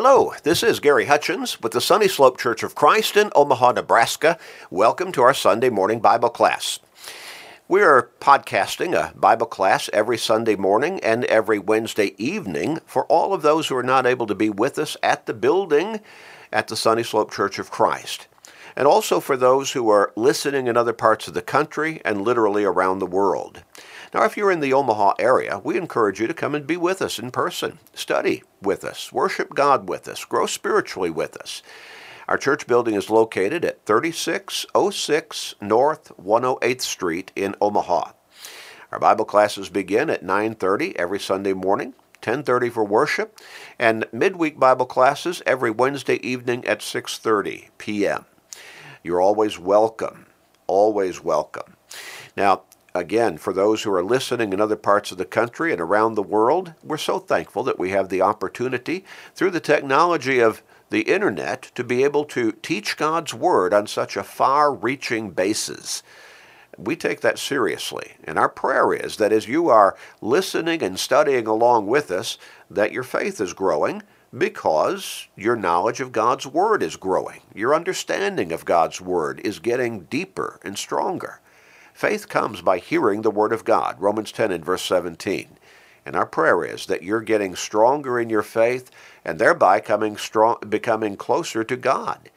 Hello, this is Gary Hutchins with the Sunny Slope Church of Christ in Omaha, Nebraska. Welcome to our Sunday morning Bible class. We are podcasting a Bible class every Sunday morning and every Wednesday evening for all of those who are not able to be with us at the building at the Sunny Slope Church of Christ. And also for those who are listening in other parts of the country and literally around the world. Now, if you're in the Omaha area, we encourage you to come and be with us in person, study with us, worship God with us, grow spiritually with us. Our church building is located at 3606 North 108th Street in Omaha. Our Bible classes begin at 9:30 every Sunday morning, 10:30 for worship, and midweek Bible classes every Wednesday evening at 6:30 p.m. You're always welcome. Always welcome. Now, again, for those who are listening in other parts of the country and around the world, we're so thankful that we have the opportunity through the technology of the internet to be able to teach God's Word on such a far reaching basis. We take that seriously, and our prayer is that as you are listening and studying along with us, that your faith is growing because your knowledge of God's Word is growing. Your understanding of God's Word is getting deeper and stronger. Faith comes by hearing the Word of God, Romans 10 and verse 17. And our prayer is that you're getting stronger in your faith and thereby coming strong, becoming closer to God.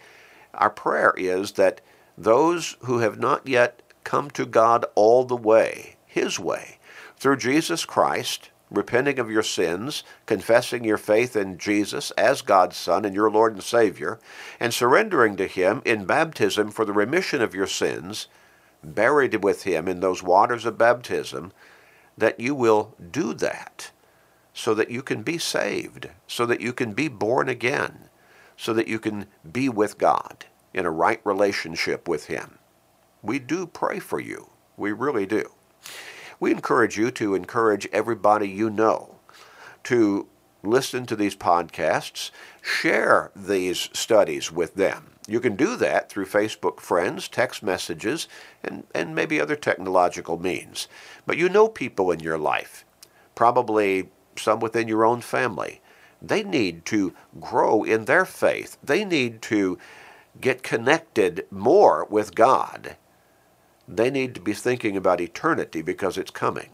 Our prayer is that those who have not yet come to God all the way, His way, through Jesus Christ, repenting of your sins, confessing your faith in Jesus as God's Son and your Lord and Savior, and surrendering to Him in baptism for the remission of your sins, buried with Him in those waters of baptism, that you will do that so that you can be saved, so that you can be born again, so that you can be with God in a right relationship with Him. We do pray for you. We really do. We encourage you to encourage everybody you know to listen to these podcasts, share these studies with them. You can do that through Facebook friends, text messages, and, and maybe other technological means. But you know people in your life, probably some within your own family. They need to grow in their faith. They need to get connected more with God. They need to be thinking about eternity because it's coming.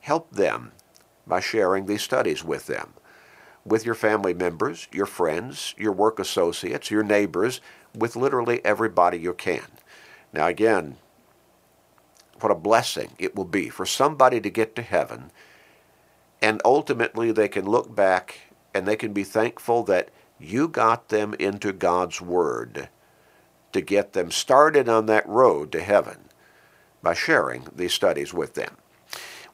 Help them by sharing these studies with them, with your family members, your friends, your work associates, your neighbors, with literally everybody you can. Now, again, what a blessing it will be for somebody to get to heaven and ultimately they can look back and they can be thankful that you got them into God's Word to get them started on that road to heaven by sharing these studies with them.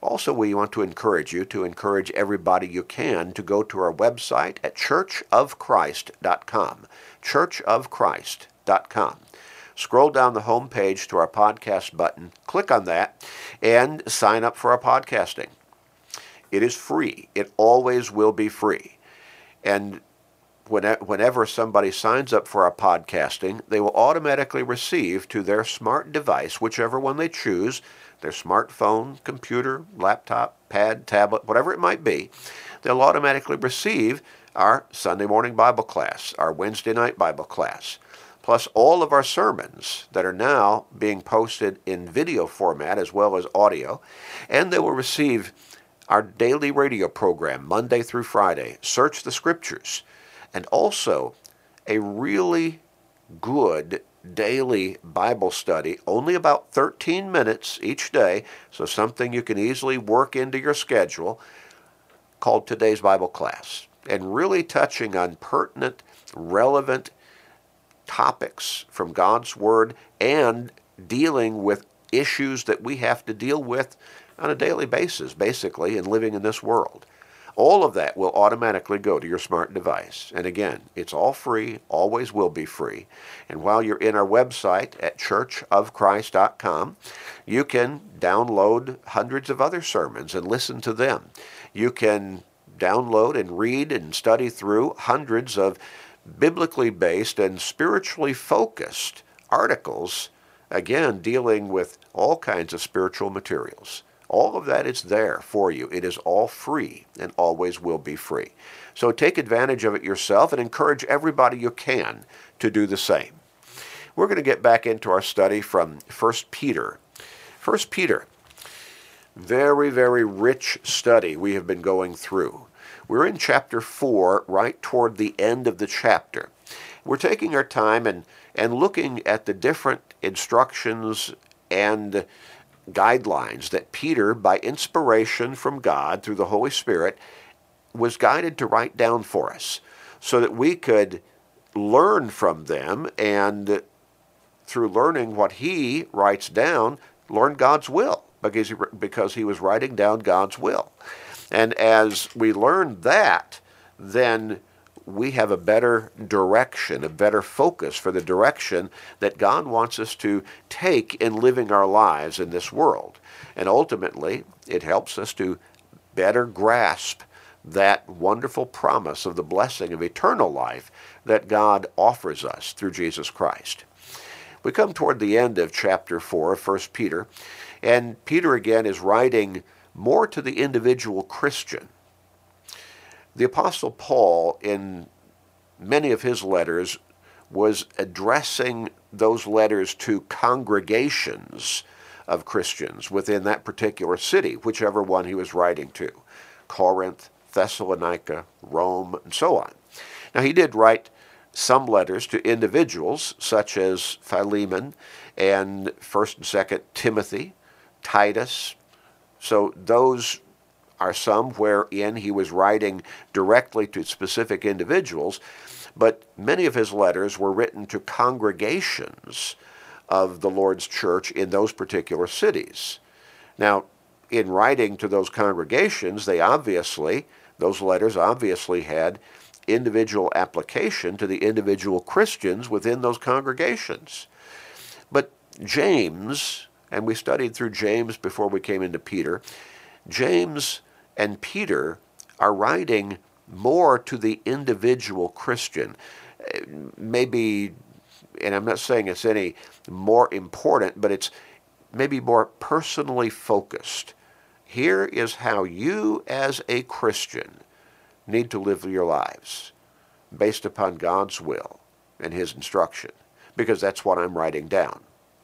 Also, we want to encourage you to encourage everybody you can to go to our website at churchofchrist.com. Churchofchrist.com. Scroll down the home page to our podcast button, click on that, and sign up for our podcasting. It is free. It always will be free. And whenever somebody signs up for our podcasting, they will automatically receive to their smart device, whichever one they choose, their smartphone, computer, laptop, pad, tablet, whatever it might be, they'll automatically receive our Sunday morning Bible class, our Wednesday night Bible class, plus all of our sermons that are now being posted in video format as well as audio, and they will receive our daily radio program, Monday through Friday, Search the Scriptures, and also a really good daily Bible study, only about 13 minutes each day, so something you can easily work into your schedule, called Today's Bible Class, and really touching on pertinent, relevant topics from God's Word and dealing with issues that we have to deal with on a daily basis, basically, in living in this world. All of that will automatically go to your smart device. And again, it's all free, always will be free. And while you're in our website at churchofchrist.com, you can download hundreds of other sermons and listen to them. You can download and read and study through hundreds of biblically based and spiritually focused articles, again, dealing with all kinds of spiritual materials. All of that is there for you. It is all free and always will be free. So take advantage of it yourself and encourage everybody you can to do the same. We're going to get back into our study from 1 Peter. 1 Peter, very, very rich study we have been going through. We're in chapter 4, right toward the end of the chapter. We're taking our time and, and looking at the different instructions and guidelines that Peter, by inspiration from God through the Holy Spirit, was guided to write down for us so that we could learn from them and through learning what he writes down, learn God's will because he, because he was writing down God's will. And as we learn that, then we have a better direction, a better focus for the direction that God wants us to take in living our lives in this world. And ultimately, it helps us to better grasp that wonderful promise of the blessing of eternal life that God offers us through Jesus Christ. We come toward the end of chapter 4 of 1 Peter, and Peter again is writing more to the individual Christian. The Apostle Paul, in many of his letters, was addressing those letters to congregations of Christians within that particular city, whichever one he was writing to Corinth, Thessalonica, Rome, and so on. Now, he did write some letters to individuals, such as Philemon and 1st and 2nd Timothy, Titus. So those are some wherein he was writing directly to specific individuals, but many of his letters were written to congregations of the Lord's church in those particular cities. Now, in writing to those congregations, they obviously, those letters obviously had individual application to the individual Christians within those congregations. But James, and we studied through James before we came into Peter, James and Peter are writing more to the individual Christian. Eh, maybe, and I'm not saying it's any more important, but it's maybe more personally focused. Here is how you, as a Christian, need to live your lives based upon God's will and His instruction, because that's what I'm writing down.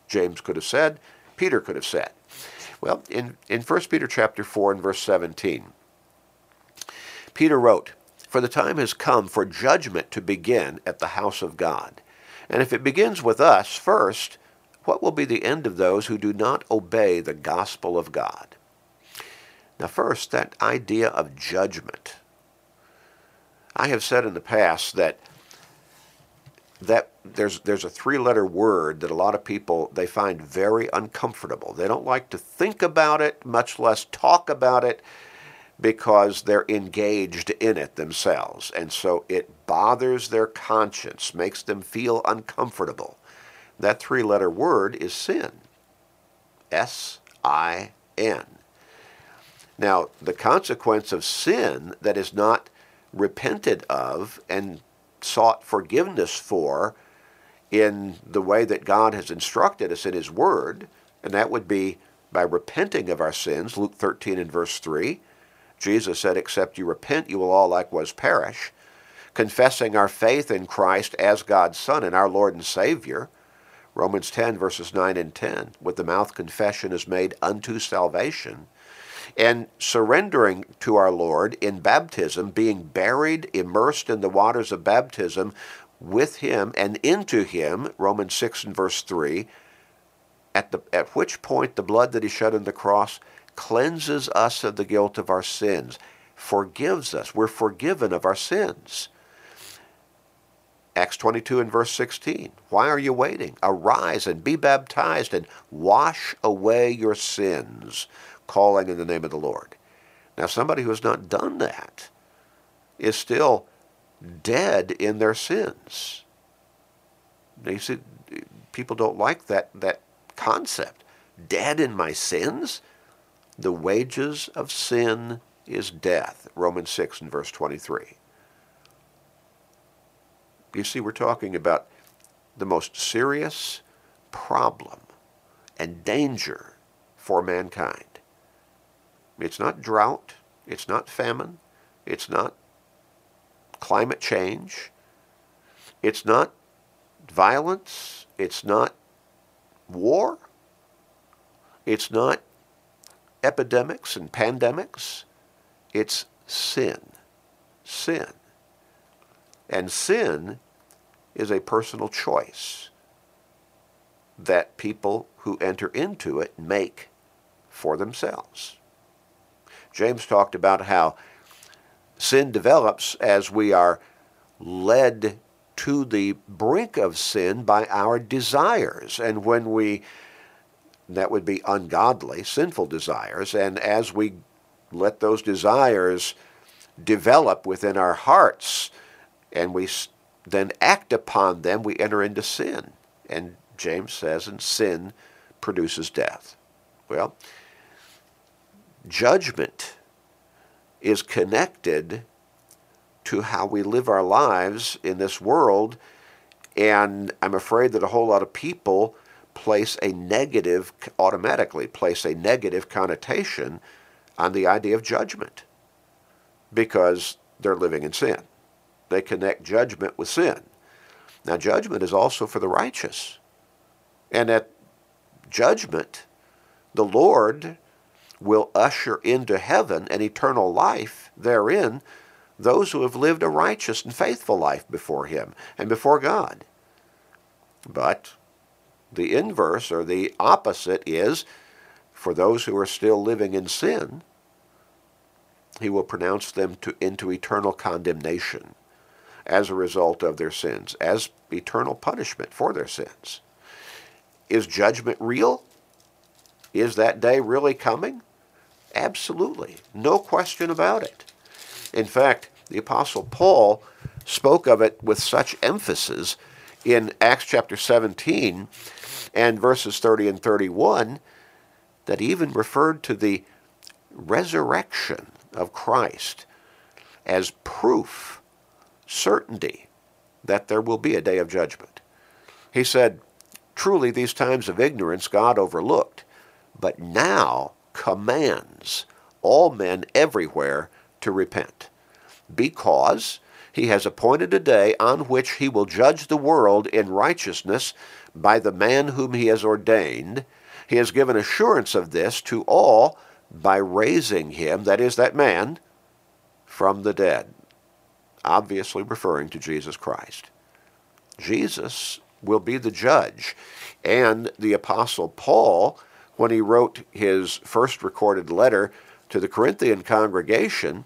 James could have said, Peter could have said. Well, in, in 1 Peter chapter 4 and verse 17, Peter wrote, For the time has come for judgment to begin at the house of God. And if it begins with us first, what will be the end of those who do not obey the gospel of God? Now, first, that idea of judgment. I have said in the past that that there's there's a three-letter word that a lot of people they find very uncomfortable. They don't like to think about it, much less talk about it because they're engaged in it themselves. And so it bothers their conscience, makes them feel uncomfortable. That three-letter word is sin. S I N. Now, the consequence of sin that is not repented of and sought forgiveness for in the way that God has instructed us in His Word, and that would be by repenting of our sins, Luke 13 and verse 3. Jesus said, Except you repent, you will all likewise perish. Confessing our faith in Christ as God's Son and our Lord and Savior, Romans 10, verses 9 and 10. With the mouth, confession is made unto salvation and surrendering to our Lord in baptism, being buried, immersed in the waters of baptism with him and into him, Romans 6 and verse 3, at, the, at which point the blood that he shed on the cross cleanses us of the guilt of our sins, forgives us. We're forgiven of our sins. Acts 22 and verse 16. Why are you waiting? Arise and be baptized and wash away your sins calling in the name of the Lord. Now, somebody who has not done that is still dead in their sins. You see, people don't like that, that concept. Dead in my sins? The wages of sin is death. Romans 6 and verse 23. You see, we're talking about the most serious problem and danger for mankind. It's not drought. It's not famine. It's not climate change. It's not violence. It's not war. It's not epidemics and pandemics. It's sin. Sin. And sin is a personal choice that people who enter into it make for themselves. James talked about how sin develops as we are led to the brink of sin by our desires. And when we, that would be ungodly, sinful desires, and as we let those desires develop within our hearts and we then act upon them, we enter into sin. And James says, and sin produces death. Well, judgment is connected to how we live our lives in this world. And I'm afraid that a whole lot of people place a negative, automatically place a negative connotation on the idea of judgment because they're living in sin. They connect judgment with sin. Now, judgment is also for the righteous. And at judgment, the Lord will usher into heaven an eternal life therein those who have lived a righteous and faithful life before Him and before God. But the inverse or the opposite is for those who are still living in sin, He will pronounce them to, into eternal condemnation as a result of their sins, as eternal punishment for their sins. Is judgment real? Is that day really coming? Absolutely. No question about it. In fact, the Apostle Paul spoke of it with such emphasis in Acts chapter 17 and verses 30 and 31 that even referred to the resurrection of Christ as proof, certainty, that there will be a day of judgment. He said, Truly, these times of ignorance God overlooked, but now commands all men everywhere to repent because he has appointed a day on which he will judge the world in righteousness by the man whom he has ordained. He has given assurance of this to all by raising him, that is, that man, from the dead. Obviously referring to Jesus Christ. Jesus will be the judge. And the Apostle Paul, when he wrote his first recorded letter to the Corinthian congregation,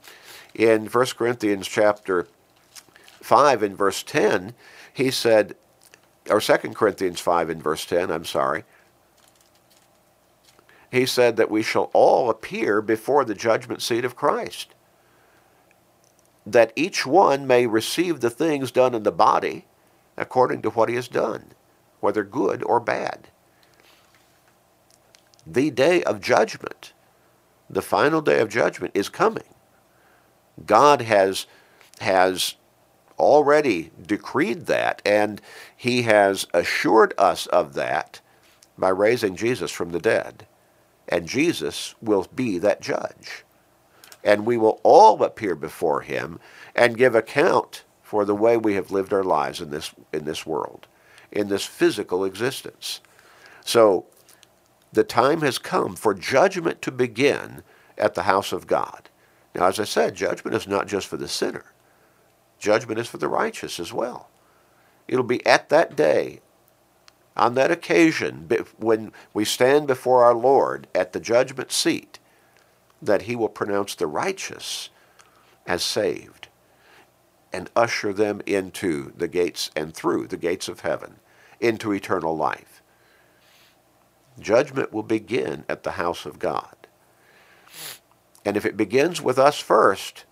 in 1 Corinthians chapter 5 and verse 10, he said, or 2 Corinthians 5 and verse 10, I'm sorry, he said that we shall all appear before the judgment seat of Christ, that each one may receive the things done in the body according to what he has done, whether good or bad. The day of judgment, the final day of judgment, is coming. God has has already decreed that, and he has assured us of that by raising Jesus from the dead. And Jesus will be that judge. And we will all appear before him and give account for the way we have lived our lives in this, in this world, in this physical existence. So the time has come for judgment to begin at the house of God. Now, as I said, judgment is not just for the sinner. Judgment is for the righteous as well. It'll be at that day, on that occasion, when we stand before our Lord at the judgment seat, that he will pronounce the righteous as saved and usher them into the gates and through the gates of heaven into eternal life. Judgment will begin at the house of God. And if it begins with us first,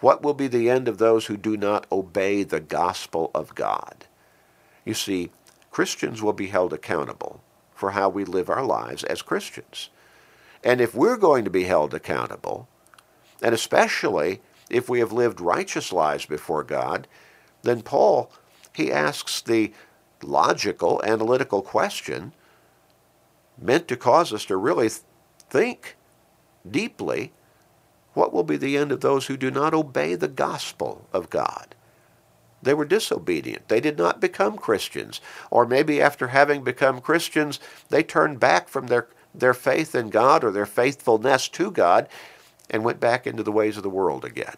what will be the end of those who do not obey the gospel of God? You see, Christians will be held accountable for how we live our lives as Christians. And if we're going to be held accountable, and especially if we have lived righteous lives before God, then Paul, he asks the logical, analytical question meant to cause us to really think deeply What will be the end of those who do not obey the gospel of God? They were disobedient. They did not become Christians. Or maybe after having become Christians, they turned back from their, their faith in God or their faithfulness to God and went back into the ways of the world again.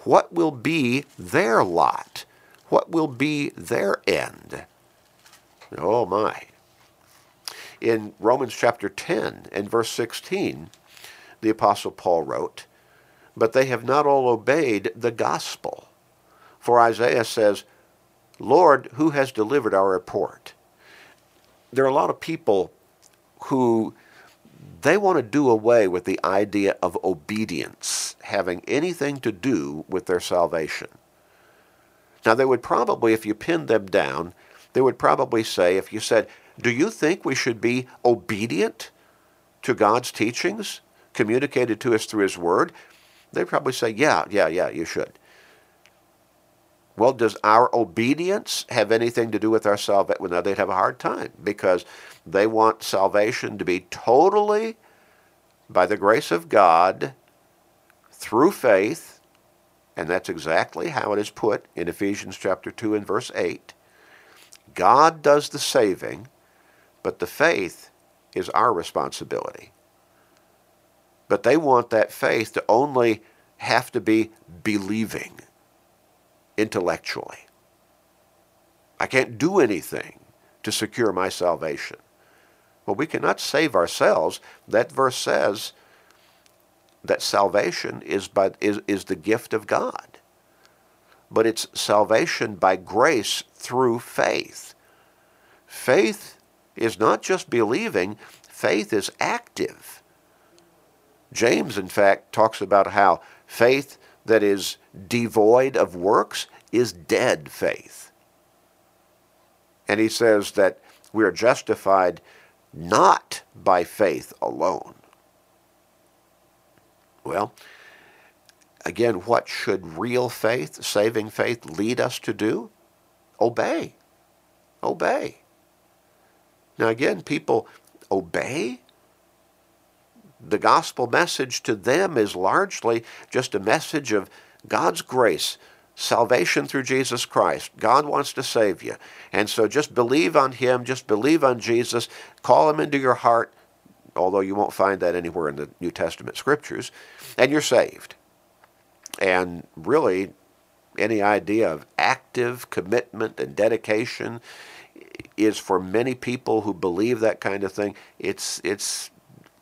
What will be their lot? What will be their end? Oh my. In Romans chapter 10 and verse 16, the Apostle Paul wrote, But they have not all obeyed the gospel. For Isaiah says, Lord, who has delivered our report? There are a lot of people who they want to do away with the idea of obedience having anything to do with their salvation. Now, they would probably, if you pinned them down, they would probably say, if you said, Do you think we should be obedient to God's teachings communicated to us through His Word? They'd probably say, Yeah, yeah, yeah, you should. Well, does our obedience have anything to do with our salvation? Well, now they'd have a hard time because they want salvation to be totally by the grace of God through faith, and that's exactly how it is put in Ephesians chapter 2 and verse 8. God does the saving, but the faith is our responsibility. But they want that faith to only have to be believing intellectually. I can't do anything to secure my salvation. Well, we cannot save ourselves. That verse says that salvation is, by, is, is the gift of God. But it's salvation by grace through faith. Faith is not just believing, faith is active. James, in fact, talks about how faith that is devoid of works is dead faith. And he says that we are justified not by faith alone. Well, again, what should real faith, saving faith, lead us to do? Obey. Obey. Now, again, people obey the gospel message to them is largely just a message of God's grace, salvation through Jesus Christ. God wants to save you. And so just believe on Him, just believe on Jesus, call Him into your heart, although you won't find that anywhere in the New Testament scriptures, and you're saved. And really, any idea of active commitment and dedication is for many people who believe that kind of thing, it's, it's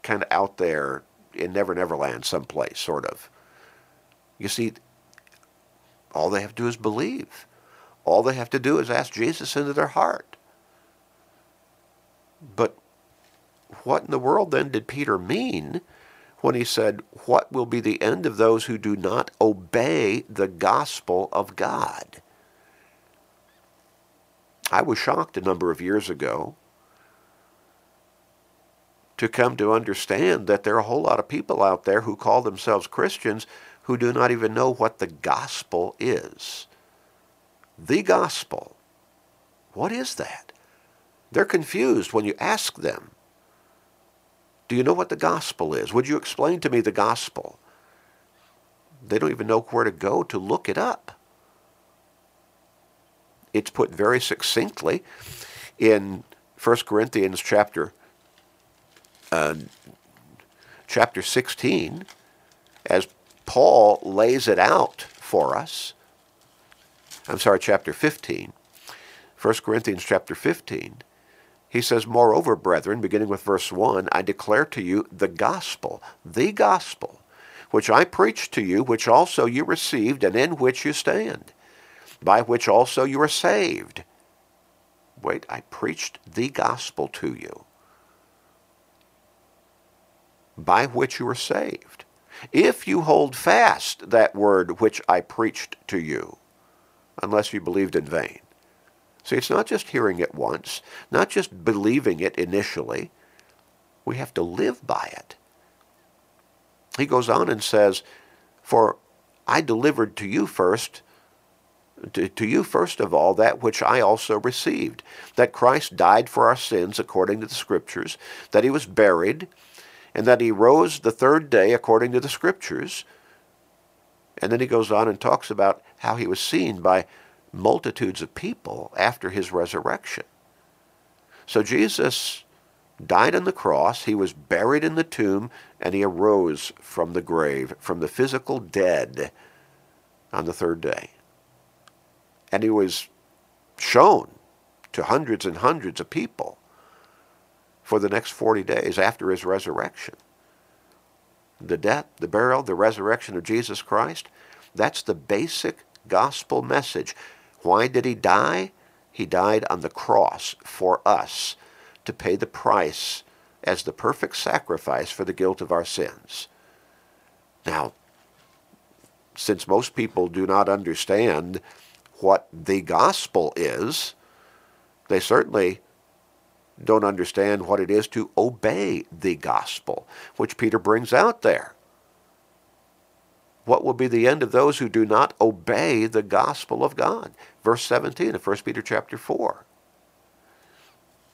kind of out there in Never Never Land someplace, sort of. You see, all they have to do is believe. All they have to do is ask Jesus into their heart. But what in the world then did Peter mean when he said, What will be the end of those who do not obey the gospel of God? I was shocked a number of years ago to come to understand that there are a whole lot of people out there who call themselves Christians who do not even know what the gospel is. The gospel. What is that? They're confused when you ask them. Do you know what the gospel is? Would you explain to me the gospel? They don't even know where to go to look it up. It's put very succinctly in 1 Corinthians chapter uh, chapter 16, as Paul lays it out for us, I'm sorry, chapter 15, 1 Corinthians chapter 15, he says, Moreover, brethren, beginning with verse 1, I declare to you the gospel, the gospel, which I preached to you, which also you received, and in which you stand, by which also you are saved. Wait, I preached the gospel to you by which you are saved, if you hold fast that word which I preached to you, unless you believed in vain. See, it's not just hearing it once, not just believing it initially. We have to live by it. He goes on and says, For I delivered to you first, to, to, you first of all that which I also received, that Christ died for our sins according to the Scriptures, that he was buried, and that he rose the third day according to the Scriptures, And then he goes on and talks about how he was seen by multitudes of people after his resurrection. So Jesus died on the cross, he was buried in the tomb, and he arose from the grave, from the physical dead on the third day. And he was shown to hundreds and hundreds of people for the next 40 days after his resurrection. The death, the burial, the resurrection of Jesus Christ, that's the basic gospel message. Why did he die? He died on the cross for us to pay the price as the perfect sacrifice for the guilt of our sins. Now, since most people do not understand what the gospel is, they certainly don't understand what it is to obey the gospel, which Peter brings out there. What will be the end of those who do not obey the gospel of God? Verse 17 of 1 Peter chapter 4.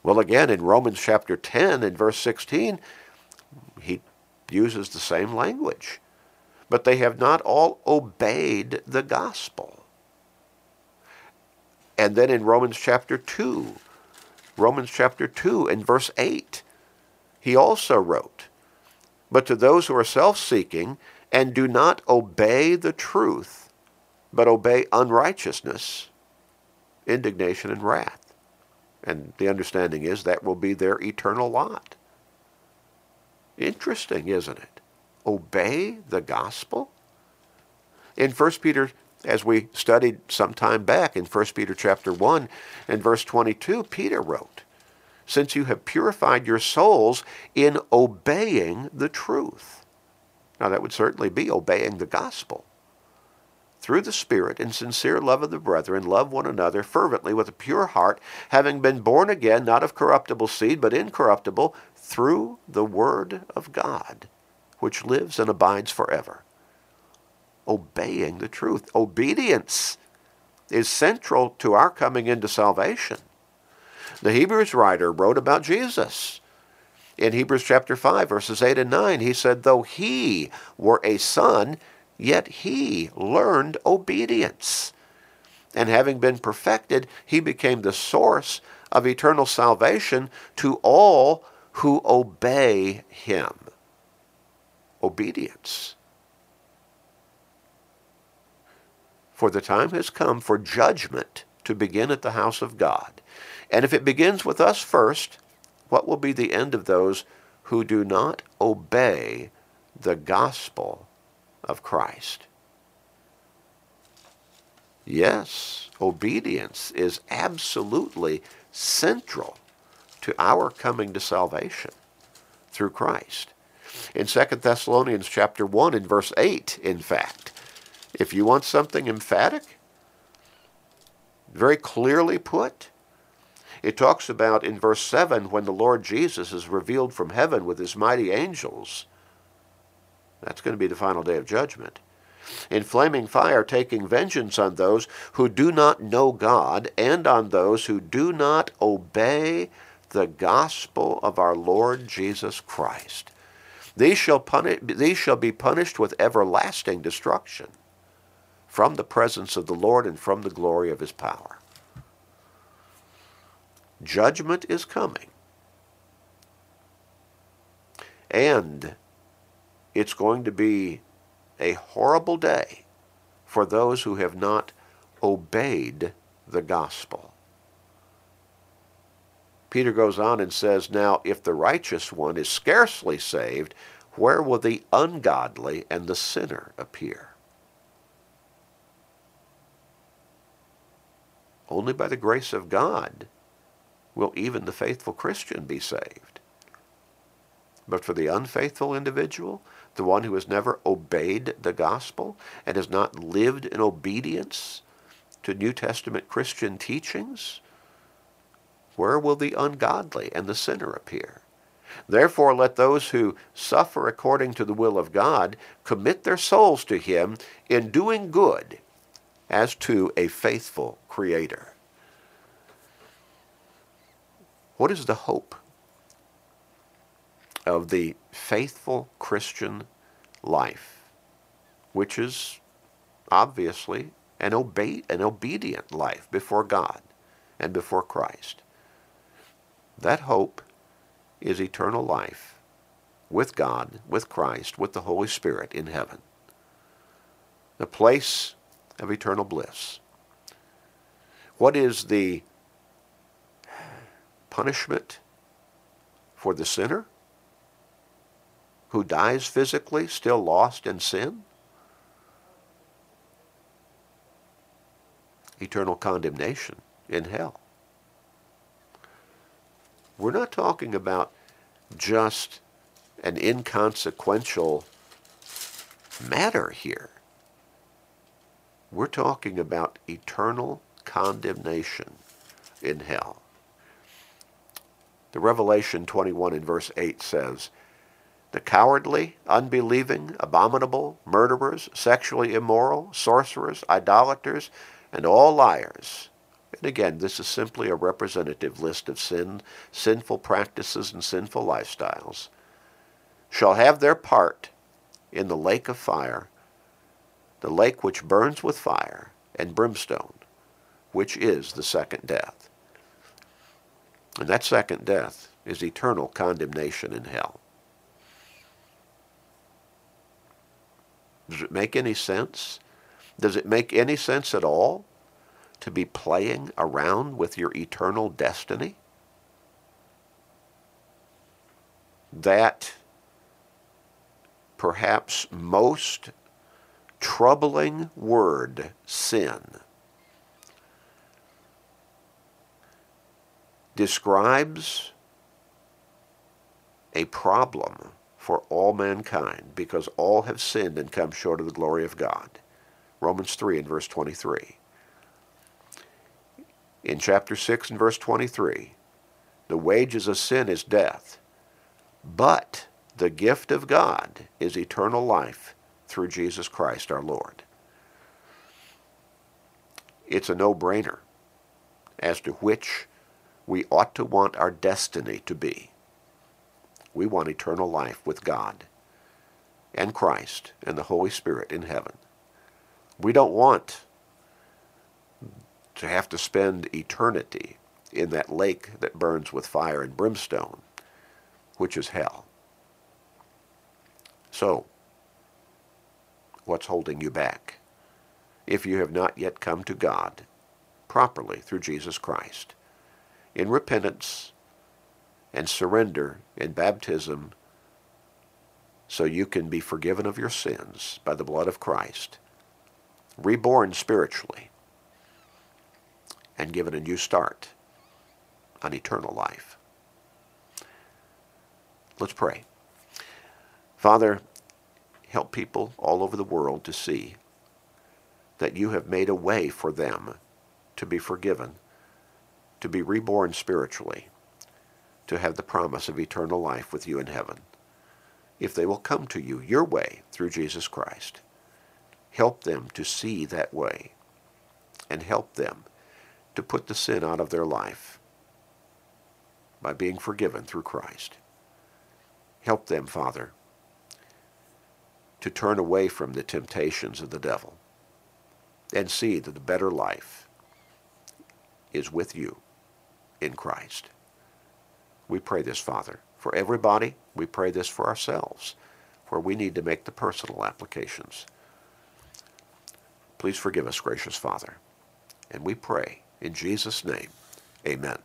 Well, again, in Romans chapter 10 and verse 16, he uses the same language. But they have not all obeyed the gospel. And then in Romans chapter 2, Romans chapter 2 and verse 8, he also wrote, But to those who are self-seeking and do not obey the truth, but obey unrighteousness, indignation and wrath. And the understanding is that will be their eternal lot. Interesting, isn't it? Obey the gospel? In 1 Peter, as we studied some time back in 1 Peter chapter 1 and verse 22, Peter wrote, Since you have purified your souls in obeying the truth. Now that would certainly be obeying the gospel through the Spirit in sincere love of the brethren, love one another fervently with a pure heart, having been born again, not of corruptible seed, but incorruptible, through the Word of God, which lives and abides forever. Obeying the truth. Obedience is central to our coming into salvation. The Hebrews writer wrote about Jesus. In Hebrews chapter 5, verses 8 and 9, he said, Though he were a son, Yet he learned obedience. And having been perfected, he became the source of eternal salvation to all who obey him. Obedience. For the time has come for judgment to begin at the house of God. And if it begins with us first, what will be the end of those who do not obey the gospel of Christ. Yes, obedience is absolutely central to our coming to salvation through Christ. In 2 Thessalonians chapter 1 and verse 8, in fact, if you want something emphatic, very clearly put, it talks about in verse 7 when the Lord Jesus is revealed from heaven with his mighty angels that's going to be the final day of judgment. In flaming fire, taking vengeance on those who do not know God and on those who do not obey the gospel of our Lord Jesus Christ. These shall, punish, these shall be punished with everlasting destruction from the presence of the Lord and from the glory of his power. Judgment is coming. And it's going to be a horrible day for those who have not obeyed the gospel. Peter goes on and says, Now, if the righteous one is scarcely saved, where will the ungodly and the sinner appear? Only by the grace of God will even the faithful Christian be saved. But for the unfaithful individual, the one who has never obeyed the gospel and has not lived in obedience to New Testament Christian teachings? Where will the ungodly and the sinner appear? Therefore, let those who suffer according to the will of God commit their souls to Him in doing good as to a faithful Creator. What is the hope of the faithful Christian life, which is obviously, an, obe- an obedient life before God and before Christ. That hope is eternal life with God, with Christ, with the Holy Spirit in heaven. The place of eternal bliss. What is the punishment for the sinner who dies physically, still lost in sin? Eternal condemnation in hell. We're not talking about just an inconsequential matter here. We're talking about eternal condemnation in hell. The Revelation 21 in verse 8 says, The cowardly, unbelieving, abominable, murderers, sexually immoral, sorcerers, idolaters, and all liars. And again, this is simply a representative list of sin, sinful practices and sinful lifestyles, shall have their part in the lake of fire, the lake which burns with fire and brimstone, which is the second death. And that second death is eternal condemnation in hell. Does it make any sense? Does it make any sense at all to be playing around with your eternal destiny? That perhaps most troubling word, sin, describes a problem for all mankind because all have sinned and come short of the glory of God. Romans 3 and verse 23. In chapter 6 and verse 23, the wages of sin is death, but the gift of God is eternal life through Jesus Christ our Lord. It's a no-brainer as to which we ought to want our destiny to be. We want eternal life with God and Christ and the Holy Spirit in heaven. We don't want to have to spend eternity in that lake that burns with fire and brimstone, which is hell. So, what's holding you back? If you have not yet come to God properly through Jesus Christ, in repentance and surrender in baptism so you can be forgiven of your sins by the blood of Christ, reborn spiritually, and given a new start on eternal life. Let's pray. Father, help people all over the world to see that you have made a way for them to be forgiven to be reborn spiritually, to have the promise of eternal life with you in heaven, if they will come to you your way through Jesus Christ. Help them to see that way and help them to put the sin out of their life by being forgiven through Christ. Help them, Father, to turn away from the temptations of the devil and see that the better life is with you in Christ. We pray this, Father, for everybody. We pray this for ourselves, where we need to make the personal applications. Please forgive us, gracious Father. And we pray in Jesus' name, amen.